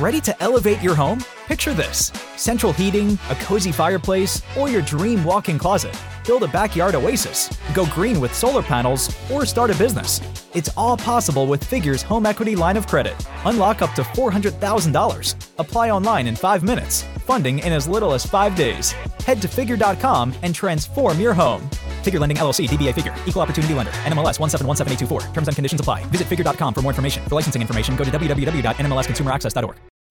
Ready to elevate your home? Picture this central heating, a cozy fireplace, or your dream walk in closet. Build a backyard oasis, go green with solar panels, or start a business. It's all possible with Figure's home equity line of credit. Unlock up to $400,000. Apply online in five minutes. Funding in as little as five days. Head to figure.com and transform your home. Figure Lending LLC, DBA Figure, Equal Opportunity Lender, NMLS 1717824. Terms and conditions apply. Visit figure.com for more information. For licensing information, go to www.nmlsconsumeraccess.org.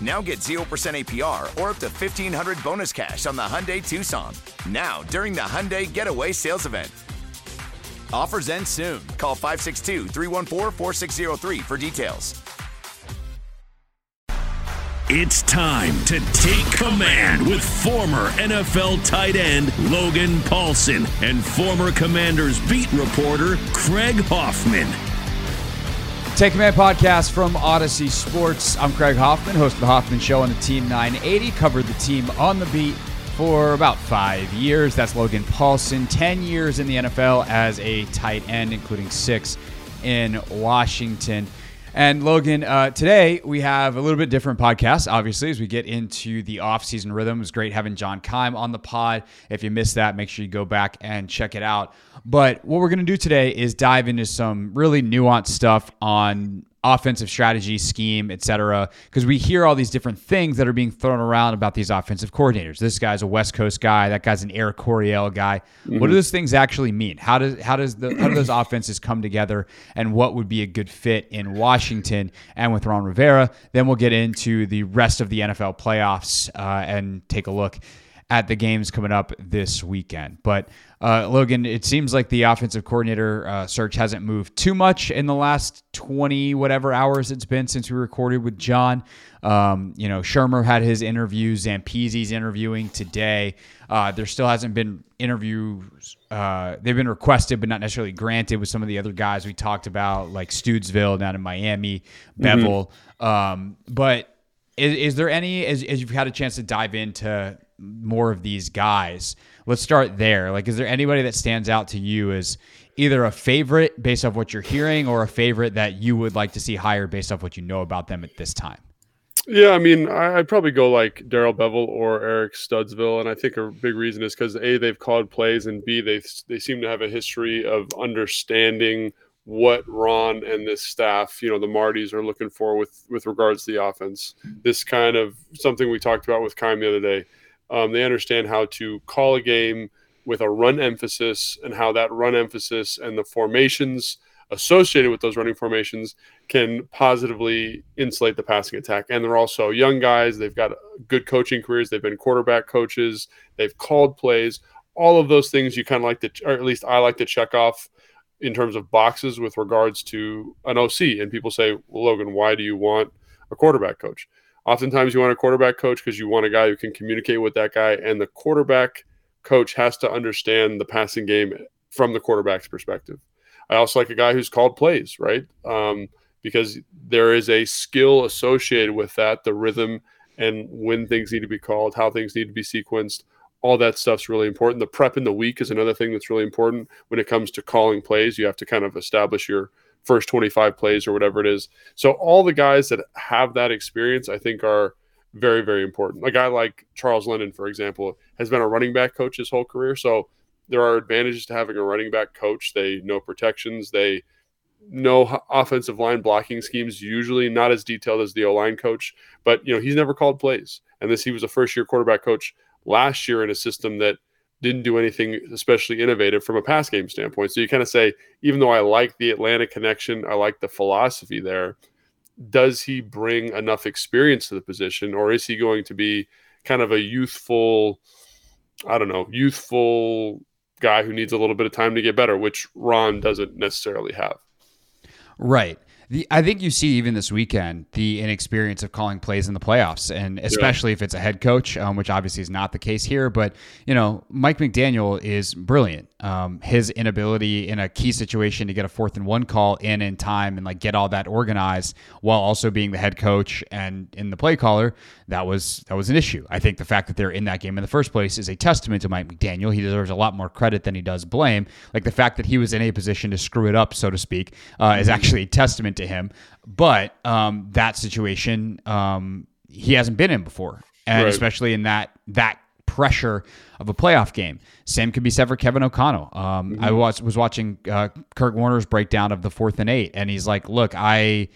Now get 0% APR or up to 1500 bonus cash on the Hyundai Tucson. Now, during the Hyundai Getaway Sales Event. Offers end soon. Call 562 314 4603 for details. It's time to take command with former NFL tight end Logan Paulsen and former Commanders beat reporter Craig Hoffman. Take Command podcast from Audacy Sports. I'm Craig Hoffman, host of the Hoffman Show on the Team 980. Covered the team on the beat for about five years. That's Logan Paulsen. 10 years in the NFL as a tight end, including six in Washington. And Logan, uh, today we have a little bit different podcast, obviously, as we get into the off-season rhythm. It was great having John Keim on the pod. If you missed that, make sure you go back and check it out. But what we're going to do today is dive into some really nuanced stuff on offensive strategy, scheme, etc. Because we hear all these different things that are being thrown around about these offensive coordinators. This guy's a West Coast guy. That guy's an Air Coryell guy. Mm-hmm. What do those things actually mean? How does how does the how do those offenses come together? And what would be a good fit in Washington and with Ron Rivera? Then we'll get into the rest of the NFL playoffs uh, and take a look at the games coming up this weekend. But uh, Logan, it seems like the offensive coordinator uh, search hasn't moved too much in the last 20 whatever hours it's been since we recorded with John. Um, you know, Shurmur had his interview, Zampese's interviewing today. Uh, there still hasn't been interviews. Uh, they've been requested, but not necessarily granted with some of the other guys we talked about, like Studesville down in Miami, Bevell. Mm-hmm. Um, but is, is there any, as, as you've had a chance to dive into more of these guys. Let's start there. Like, is there anybody that stands out to you as either a favorite based off what you're hearing or a favorite that you would like to see higher based off what you know about them at this time? Yeah, I mean, I'd probably go like Darrell Bevell or Eric Studesville, and I think a big reason is because a they've called plays, and b they they seem to have a history of understanding what Ron and this staff, you know, the Martys are looking for with with regards to the offense. This kind of something we talked about with Keim the other day um, they understand how to call a game with a run emphasis and how that run emphasis and the formations associated with those running formations can positively insulate the passing attack. And they're also young guys. They've got good coaching careers. They've been quarterback coaches. They've called plays. All of those things you kind of like to, or at least I like to check off in terms of boxes with regards to an OC. And people say, well, Logan, why do you want a quarterback coach? Oftentimes, you want a quarterback coach because you want a guy who can communicate with that guy, and the quarterback coach has to understand the passing game from the quarterback's perspective. I also like a guy who's called plays, right? Um, because there is a skill associated with that, the rhythm and when things need to be called, how things need to be sequenced. All that stuff's really important. The prep in the week is another thing that's really important when it comes to calling plays. You have to kind of establish your first 25 plays or whatever it is. So all the guys that have that experience, I think, are very, very important. A guy like Charles London, for example, has been a running back coach his whole career. So there are advantages to having a running back coach. They know protections. They know offensive line blocking schemes, usually not as detailed as the O line coach, but you know, he's never called plays. And this he was a first year quarterback coach last year in a system that didn't do anything especially innovative from a pass game standpoint. So you kind of say, even though I like the Atlanta connection, I like the philosophy there. does he bring enough experience to the position, or is he going to be kind of a youthful, I don't know, youthful guy who needs a little bit of time to get better, which Ron doesn't necessarily have. Right. The, I think you see even this weekend the inexperience of calling plays in the playoffs, and especially yeah. if it's a head coach, um, which obviously is not the case here. But you know, Mike McDaniel is brilliant. Um, his inability in a key situation to get a fourth and one call in in time and like get all that organized while also being the head coach and in the play caller, that was that was an issue. I think the fact that they're in that game in the first place is a testament to Mike McDaniel. He deserves a lot more credit than he does blame. Like the fact that he was in a position to screw it up, so to speak, uh, is mm-hmm. actually a testament to him. But um, that situation um, he hasn't been in before, and right. especially in that that pressure of a playoff game. Same could be said for Kevin O'Connell. Um, mm-hmm. I was was watching uh, Kurt Warner's breakdown of the fourth and eight, and he's like, "Look, I."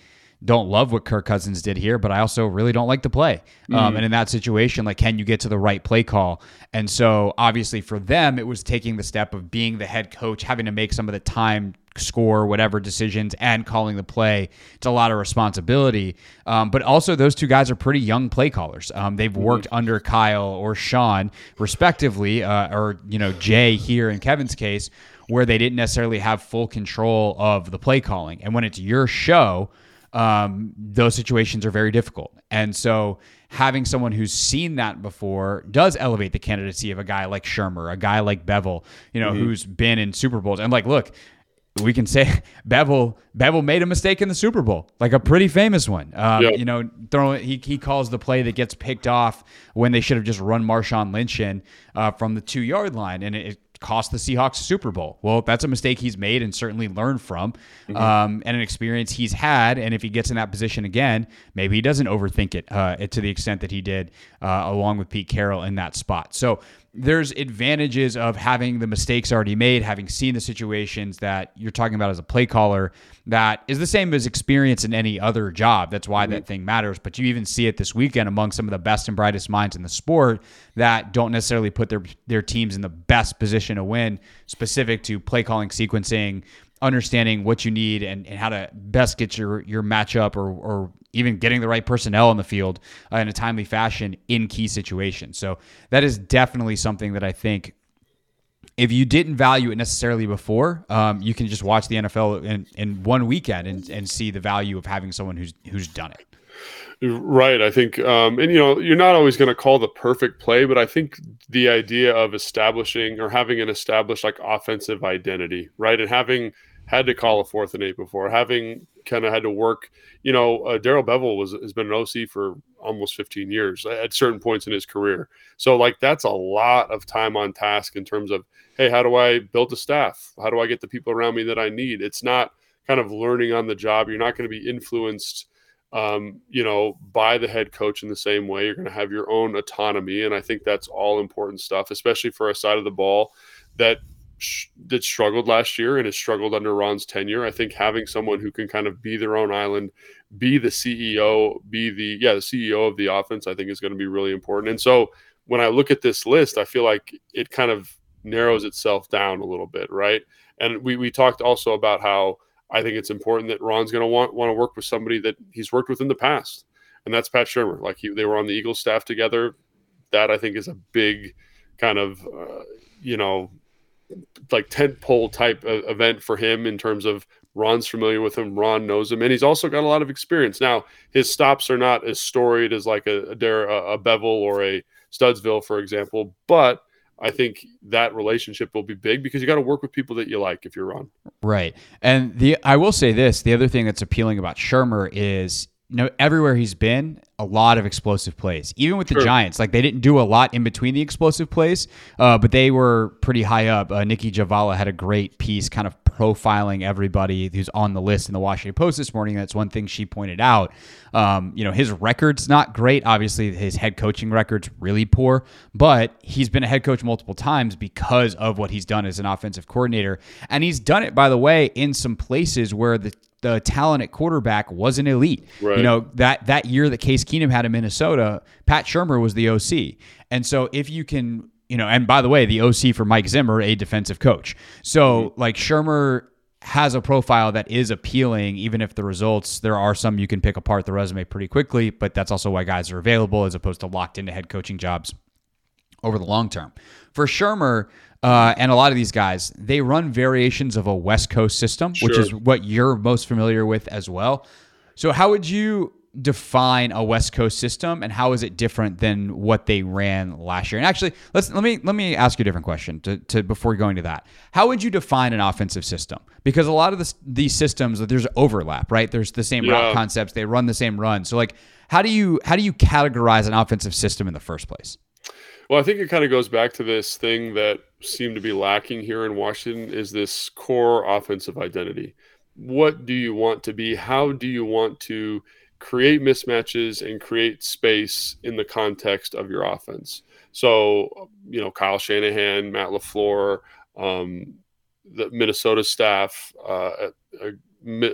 don't love what Kirk Cousins did here, but I also really don't like the play. Um, mm. Um, and in that situation, like, can you get to the right play call? And so, obviously, for them, it was taking the step of being the head coach, having to make some of the time score, whatever decisions, and calling the play. It's a lot of responsibility. Um, but also, those two guys are pretty young play callers. Um, they've mm-hmm. worked mm-hmm. under Kyle or Sean, respectively, uh, or you know Jay here in Kevin's case, where they didn't necessarily have full control of the play calling. And when it's your show, um, those situations are very difficult. And so having someone who's seen that before does elevate the candidacy of a guy like Shurmur, a guy like Bevell, you know, mm-hmm. who's been in Super Bowls. And like, look, we can say Bevell Bevell made a mistake in the Super Bowl, like a pretty famous one. Um, yep. You know, throwing he, he calls the play that gets picked off when they should have just run Marshawn Lynch in uh, from the two yard line, and it, cost the Seahawks Super Bowl. Well, that's a mistake he's made and certainly learned from, mm-hmm. um, and an experience he's had. And if he gets in that position again, maybe he doesn't overthink it uh, to the extent that he did, uh, along with Pete Carroll in that spot. So there's advantages of having the mistakes already made, having seen the situations that you're talking about as a play caller that is the same as experience in any other job. That's why mm-hmm. that thing matters. But you even see it this weekend among some of the best and brightest minds in the sport that don't necessarily put their their teams in the best position to win, specific to play calling, sequencing, understanding what you need and, and how to best get your your matchup or or even getting the right personnel on the field uh, in a timely fashion in key situations. So that is definitely something that I think if you didn't value it necessarily before, um, you can just watch the NFL in, in one weekend and, and see the value of having someone who's who's done it. Right. I think, um, and you know, you're not always going to call the perfect play, but I think the idea of establishing or having an established like offensive identity, right, and having had to call a fourth and eight before, having kind of had to work. You know, uh, Darrell Bevell was has been an OC for almost 15 years at certain points in his career. So like that's a lot of time on task in terms of hey, how do I build a staff? How do I get the people around me that I need? It's not kind of learning on the job. You're not going to be influenced. Um, you know, by the head coach in the same way. You're going to have your own autonomy, and I think that's all important stuff, especially for a side of the ball that that struggled last year and has struggled under Ron's tenure. I think having someone who can kind of be their own island, be the CEO, be the yeah the CEO of the offense, I think is going to be really important. And so when I look at this list, I feel like it kind of narrows itself down a little bit, right? And we we talked also about how I think it's important that Ron's going to want want to work with somebody that he's worked with in the past, and that's Pat Shurmur. Like he, they were on the Eagles staff together. That I think is a big kind of uh, you know like tent pole type event for him in terms of Ron's familiar with him, Ron knows him, and he's also got a lot of experience. Now his stops are not as storied as like a a, a Bevell or a Studesville, for example, but I think that relationship will be big because you got to work with people that you like if you're Ron. Right. And the I will say this, the other thing that's appealing about Shurmur is you know, everywhere he's been, a lot of explosive plays. Even with the sure. Giants, like they didn't do a lot in between the explosive plays, uh, but they were pretty high up. Uh, Nicki Jhabvala had a great piece, kind of profiling everybody who's on the list in the Washington Post this morning. That's one thing she pointed out. Um, you know, his record's not great. Obviously, his head coaching record's really poor, but he's been a head coach multiple times because of what he's done as an offensive coordinator, and he's done it, by the way, in some places where the the talent at quarterback wasn't elite. Right. You know, that that year that Case Keenum had in Minnesota, Pat Shurmur was the OC. And so if you can, you know, and by the way, the OC for Mike Zimmer, a defensive coach. So mm-hmm. like Shurmur has a profile that is appealing, even if the results, there are some you can pick apart the resume pretty quickly, but that's also why guys are available as opposed to locked into head coaching jobs over the long term. For Shurmur uh, and a lot of these guys, they run variations of a West Coast system, sure. which is what you're most familiar with as well. So, how would you define a West Coast system, and how is it different than what they ran last year? And actually, let's let me let me ask you a different question to, to before going to that. How would you define an offensive system? Because a lot of this, these systems, there's overlap, right? There's the same yeah. route concepts, they run the same run. So, like, how do you how do you categorize an offensive system in the first place? Well, I think it kind of goes back to this thing that seemed to be lacking here in Washington is this core offensive identity. What do you want to be? How do you want to create mismatches and create space in the context of your offense. So, you know, Kyle Shanahan, Matt LaFleur, um, the Minnesota staff, uh, uh,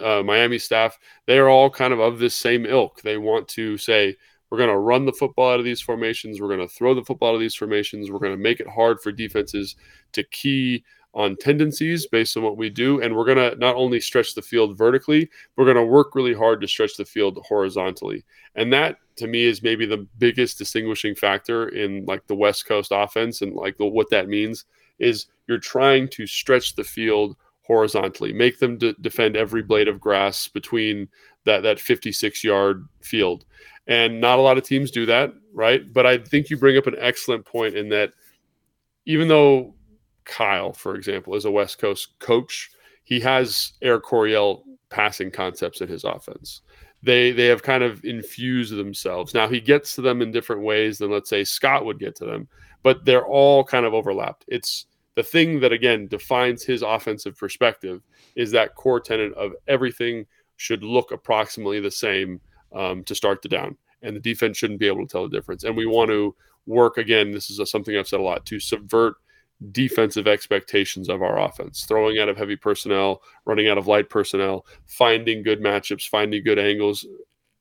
uh, Miami staff, they are all kind of of this same ilk. They want to say, we're going to run the football out of these formations. We're going to throw the football out of these formations. We're going to make it hard for defenses to key on tendencies based on what we do. And we're going to not only stretch the field vertically, we're going to work really hard to stretch the field horizontally. And that to me is maybe the biggest distinguishing factor in like the West Coast offense and like the, what that means is you're trying to stretch the field horizontally, make them de- defend every blade of grass between that that 56 yard field. And not a lot of teams do that, right? But I think you bring up an excellent point in that even though Kyle, for example, is a West Coast coach. He has Air Coryell passing concepts in his offense. They they have kind of infused themselves. Now he gets to them in different ways than let's say Scott would get to them, but they're all kind of overlapped. It's the thing that again defines his offensive perspective is that core tenet of everything should look approximately the same um, to start the down, and the defense shouldn't be able to tell the difference. And we want to work again. This is a, something I've said a lot to subvert defensive expectations of our offense, throwing out of heavy personnel, running out of light personnel, finding good matchups, finding good angles.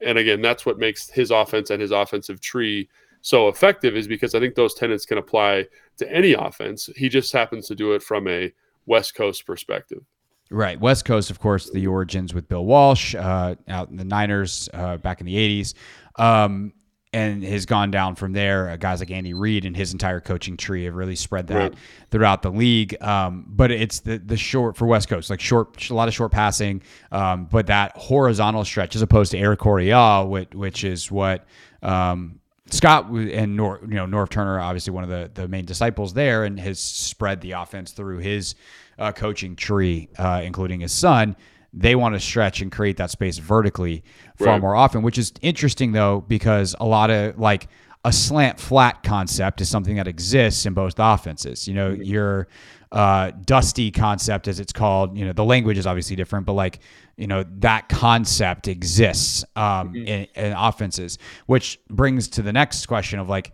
And again, that's what makes his offense and his offensive tree so effective is because I think those tenets can apply to any offense. He just happens to do it from a West Coast perspective. Right. West Coast, of course, the origins with Bill Walsh uh, out in the Niners uh, back in the 80s. Um, and has gone down from there. Uh, guys like Andy Reid and his entire coaching tree have really spread that right. throughout the league. Um, but it's the the short for West Coast, like short, a lot of short passing, um, but that horizontal stretch as opposed to Air Coryell, which, which is what. Um, Scott and Nor, you know Norv Turner, obviously one of the, the main disciples there, and has spread the offense through his uh, coaching tree, uh, including his son they want to stretch and create that space vertically far right. more often, which is interesting though, because a lot of like a slant flat concept is something that exists in both offenses. You know, mm-hmm. your uh, dusty concept, as it's called, you know, the language is obviously different, but like, you know, that concept exists um, mm-hmm. in, in offenses, which brings to the next question of like,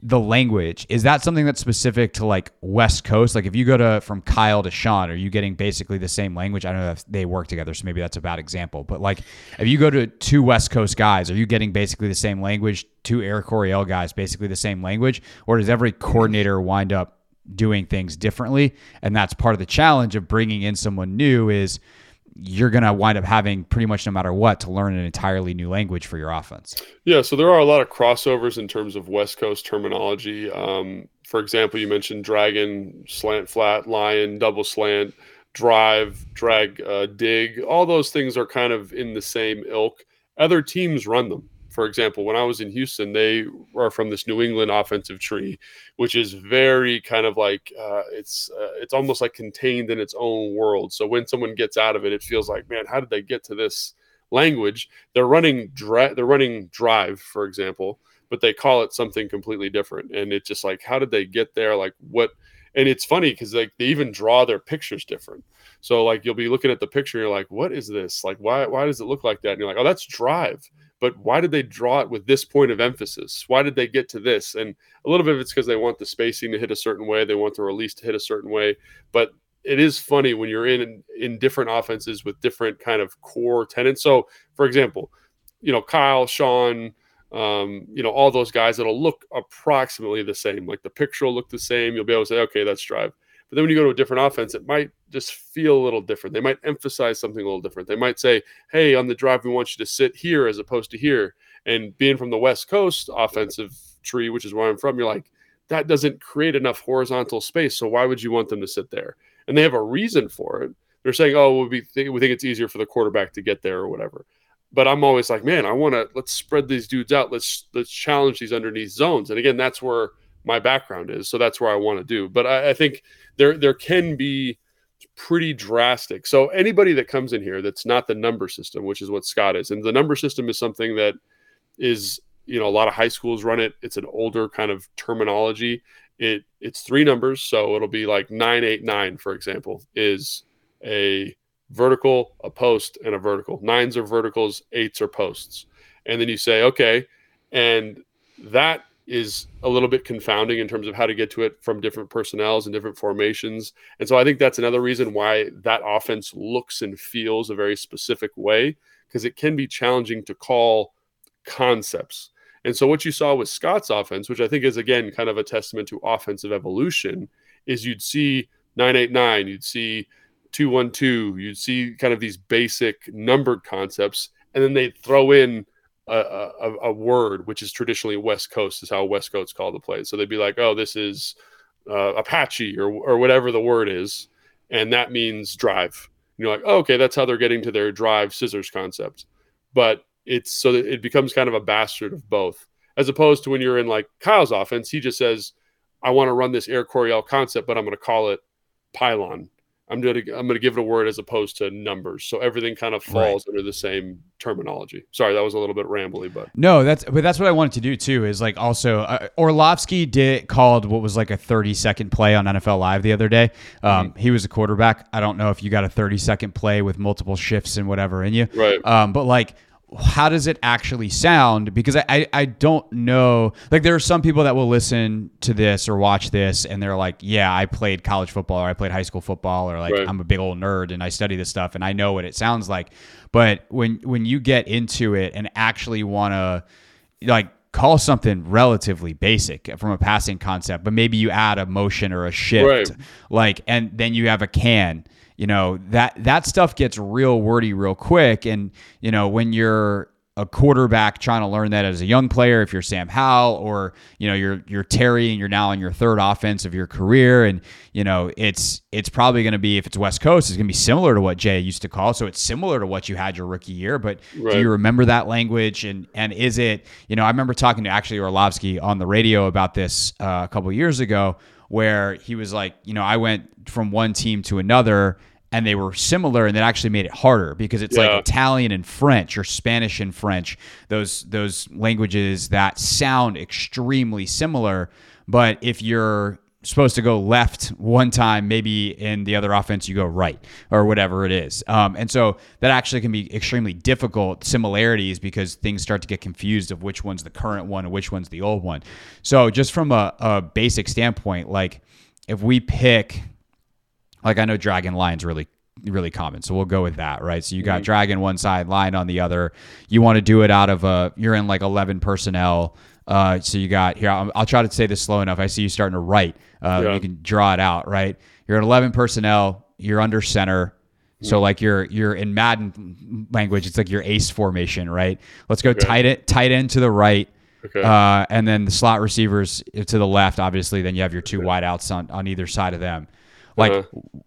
the language is that something that's specific to like west coast? Like if you go to from kyle to sean are you getting basically the same language? I don't know if they work together so maybe that's a bad example but like if you go to two west coast guys are you getting basically the same language two air coryell guys basically the same language? Or does every coordinator wind up doing things differently? And that's part of the challenge of bringing in someone new is you're going to wind up having pretty much no matter what to learn an entirely new language for your offense. Yeah, so there are a lot of crossovers in terms of West Coast terminology. Um, for example, you mentioned dragon, slant flat, lion, double slant, drive, drag, uh, dig. All those things are kind of in the same ilk. Other teams run them for example, when I was in Houston, they are from this New England offensive tree, which is very kind of like uh, it's uh, it's almost like contained in its own world. So when someone gets out of it, it feels like, man, how did they get to this language? They're running dra- they're running drive, for example, but they call it something completely different, and it's just like, how did they get there? Like what? And it's funny because like they even draw their pictures different. So like you'll be looking at the picture, you're like, what is this? Like why why does it look like that? And you're like, oh, that's drive but why did they draw it with this point of emphasis? Why did they get to this? And a little bit of it's because they want the spacing to hit a certain way, they want the release to hit a certain way. But it is funny when you're in in different offenses with different kind of core tenants. So, for example, you know Kyle, Sean, um, you know all those guys that'll look approximately the same. Like the picture will look the same. You'll be able to say, okay, that's drive. But then when you go to a different offense, it might just feel a little different. They might emphasize something a little different. They might say, "Hey, on the drive, we want you to sit here as opposed to here." And being from the West Coast offensive tree, which is where I'm from, you're like, that doesn't create enough horizontal space. So why would you want them to sit there? And they have a reason for it. They're saying, "Oh, we think we think it's easier for the quarterback to get there or whatever." But I'm always like, "Man, I want to let's spread these dudes out. Let's let's challenge these underneath zones." And again, that's where my background is, so that's where I want to do. But I, I think there there can be pretty drastic. So anybody that comes in here that's not the number system, which is what Scott is, and the number system is something that is you know a lot of high schools run it. It's an older kind of terminology. It it's three numbers, so it'll be like nine eight nine, for example, is a vertical, a post, and a vertical. Nines are verticals, eights are posts, and then you say okay, and that is a little bit confounding in terms of how to get to it from different personnels and different formations. And so I think that's another reason why that offense looks and feels a very specific way because it can be challenging to call concepts. And so what you saw with Scott's offense, which I think is again kind of a testament to offensive evolution, is you'd see 989, you'd see 212, you'd see kind of these basic numbered concepts, and then they'd throw in a, a, word, which is traditionally West Coast, is how West Coast call the plays. So they'd be like, oh, this is uh, Apache or, or whatever the word is. And that means drive. And you're like, oh, okay, that's how they're getting to their drive scissors concept. But it's so that it becomes kind of a bastard of both, as opposed to when you're in like Kyle's offense, he just says, I want to run this Air Coryell concept, but I'm going to call it pylon I'm gonna I'm gonna give it a word as opposed to numbers. So everything kind of falls right. under the same terminology. Sorry, that was a little bit rambly, but no, that's but that's what I wanted to do too. Is like also uh, Orlovsky did called what was like a 30 second play on NFL Live the other day. Um, mm-hmm. He was a quarterback. I don't know if you got a 30 second play with multiple shifts and whatever in you, right? Um, but like how does it actually sound? Because I, I, I, don't know. Like there are some people that will listen to this or watch this and they're like, yeah, I played college football or I played high school football or like right. I'm a big old nerd and I study this stuff and I know what it sounds like. But when when you get into it and actually want to like call something relatively basic from a passing concept, but maybe you add a motion or a shift, right. like and then you have a can you know that that stuff gets real wordy real quick. And you know when you're a quarterback trying to learn that as a young player if you're Sam Howell or you know you're you're Terry and you're now in your third offense of your career. And you know it's it's probably going to be if it's West Coast it's going to be similar to what Jay used to call. So it's similar to what you had your rookie year but right. do you remember that language? And and is it you know I remember talking to actually Orlovsky on the radio about this uh, a couple years ago where he was like you know I went from one team to another and they were similar and that actually made it harder because it's yeah. like Italian and French or Spanish and French those those languages that sound extremely similar but if you're supposed to go left one time maybe in the other offense you go right or whatever it is um, and so that actually can be extremely difficult similarities because things start to get confused of which one's the current one and which one's the old one so just from a, a basic standpoint like if we pick like I know dragon lion's really really common. So we'll go with that, right? So you got dragon one side, line on the other. You want to do it out of a you're in like 11 personnel. Uh, so you got here. I'll, I'll, try to say this slow enough. I see you starting to write. Uh, yeah. You can draw it out, right? You're at 11 personnel. You're under center. So mm-hmm. like you're you're in Madden language, it's like your ace formation, right? Let's go okay. tight it tight end to the right. Okay. Uh, and then the slot receivers to the left, obviously. Then you have your two okay. wideouts on, on either side of them. Like uh-huh.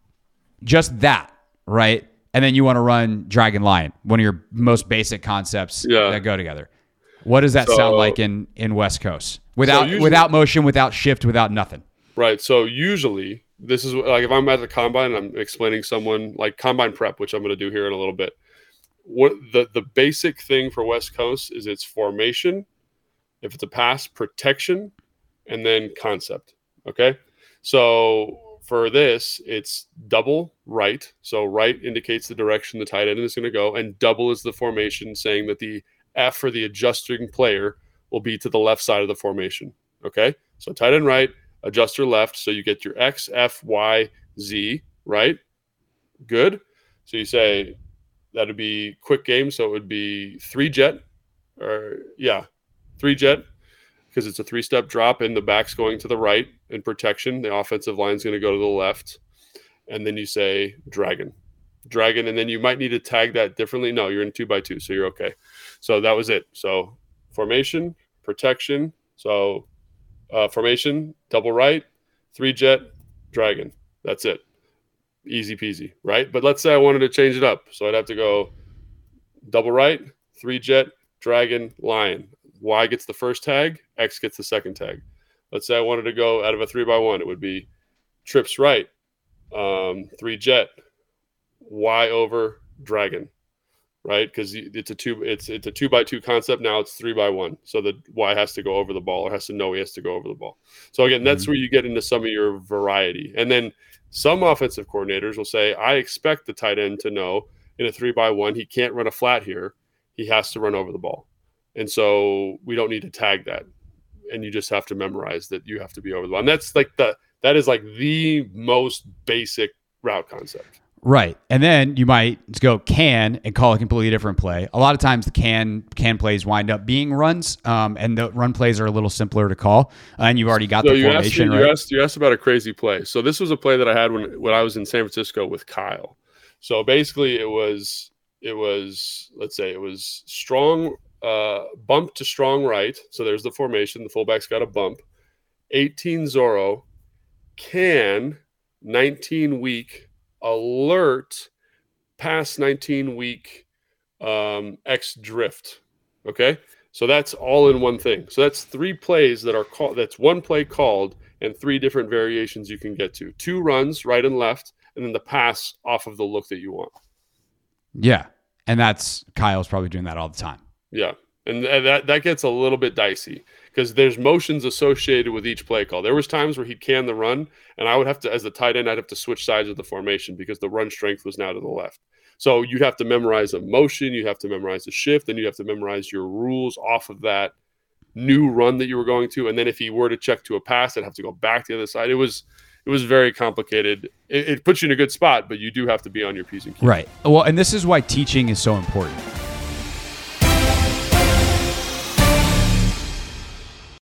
just that, right? And then you want to run Dragon Lion, one of your most basic concepts yeah. that go together. What does that so, sound like in in West Coast without so usually, without motion, without shift, without nothing? Right. So usually this is like if I'm at the combine and I'm explaining someone like combine prep, which I'm going to do here in a little bit. What the the basic thing for West Coast is its formation, if it's a pass, protection, and then concept. Okay. So for this, it's double right. So right indicates the direction the tight end is going to go, and double is the formation, saying that the F for the adjusting player will be to the left side of the formation. Okay. So tight end right, adjuster left. So you get your X, F, Y, Z, right? Good. So you say that would be quick game. So it would be three jet, or yeah, three jet, because it's a three step drop and the back's going to the right in protection. The offensive line's going to go to the left. And then you say dragon, dragon. And then you might need to tag that differently. No, you're in two by two. So you're okay. So that was it. So formation, protection. So uh, formation, double right, three jet, dragon. That's it. Easy peasy, right? But let's say I wanted to change it up. So I'd have to go double right, three jet, dragon, lion. Y gets the first tag, X gets the second tag. Let's say I wanted to go out of a three by one, it would be trips right, um, three jet, Y over dragon, right? Because it's a two, it's it's a two by two concept. Now it's three by one, so the Y has to go over the ball or has to know he has to go over the ball. So again, that's mm-hmm. where you get into some of your variety, and then some offensive coordinators will say, I expect the tight end to know in a three by one he can't run a flat here, he has to run over the ball. And so we don't need to tag that. And you just have to memorize that you have to be over the line. That's like the that is like the most basic route concept. Right. And then you might go can and call a completely different play. A lot of times the can can plays wind up being runs, um, and the run plays are a little simpler to call. Uh, and you've already got so the you formation, asked, right? You asked, you asked about a crazy play. So this was a play that I had when when I was in San Francisco with Kyle. So basically it was it was let's say it was strong uh, bump to strong right. So there's the formation. The fullback's got a bump. 18 Zorro can 19 week alert past 19 week um, X drift. Okay. So that's all in one thing. So that's three plays that are called, that's one play called and three different variations you can get to two runs, right and left, and then the pass off of the look that you want. Yeah. And that's Kyle's probably doing that all the time. Yeah. And that, that gets a little bit dicey because there's motions associated with each play call. There was times where he'd can the run, and I would have to, as the tight end, I'd have to switch sides of the formation because the run strength was now to the left. So you'd have to memorize a motion, you have to memorize a shift, and you have to memorize your rules off of that new run that you were going to. And then if he were to check to a pass, I'd have to go back to the other side. It was it was very complicated. It, it puts you in a good spot, but you do have to be on your P's and Q's. Right. Well, and this is why teaching is so important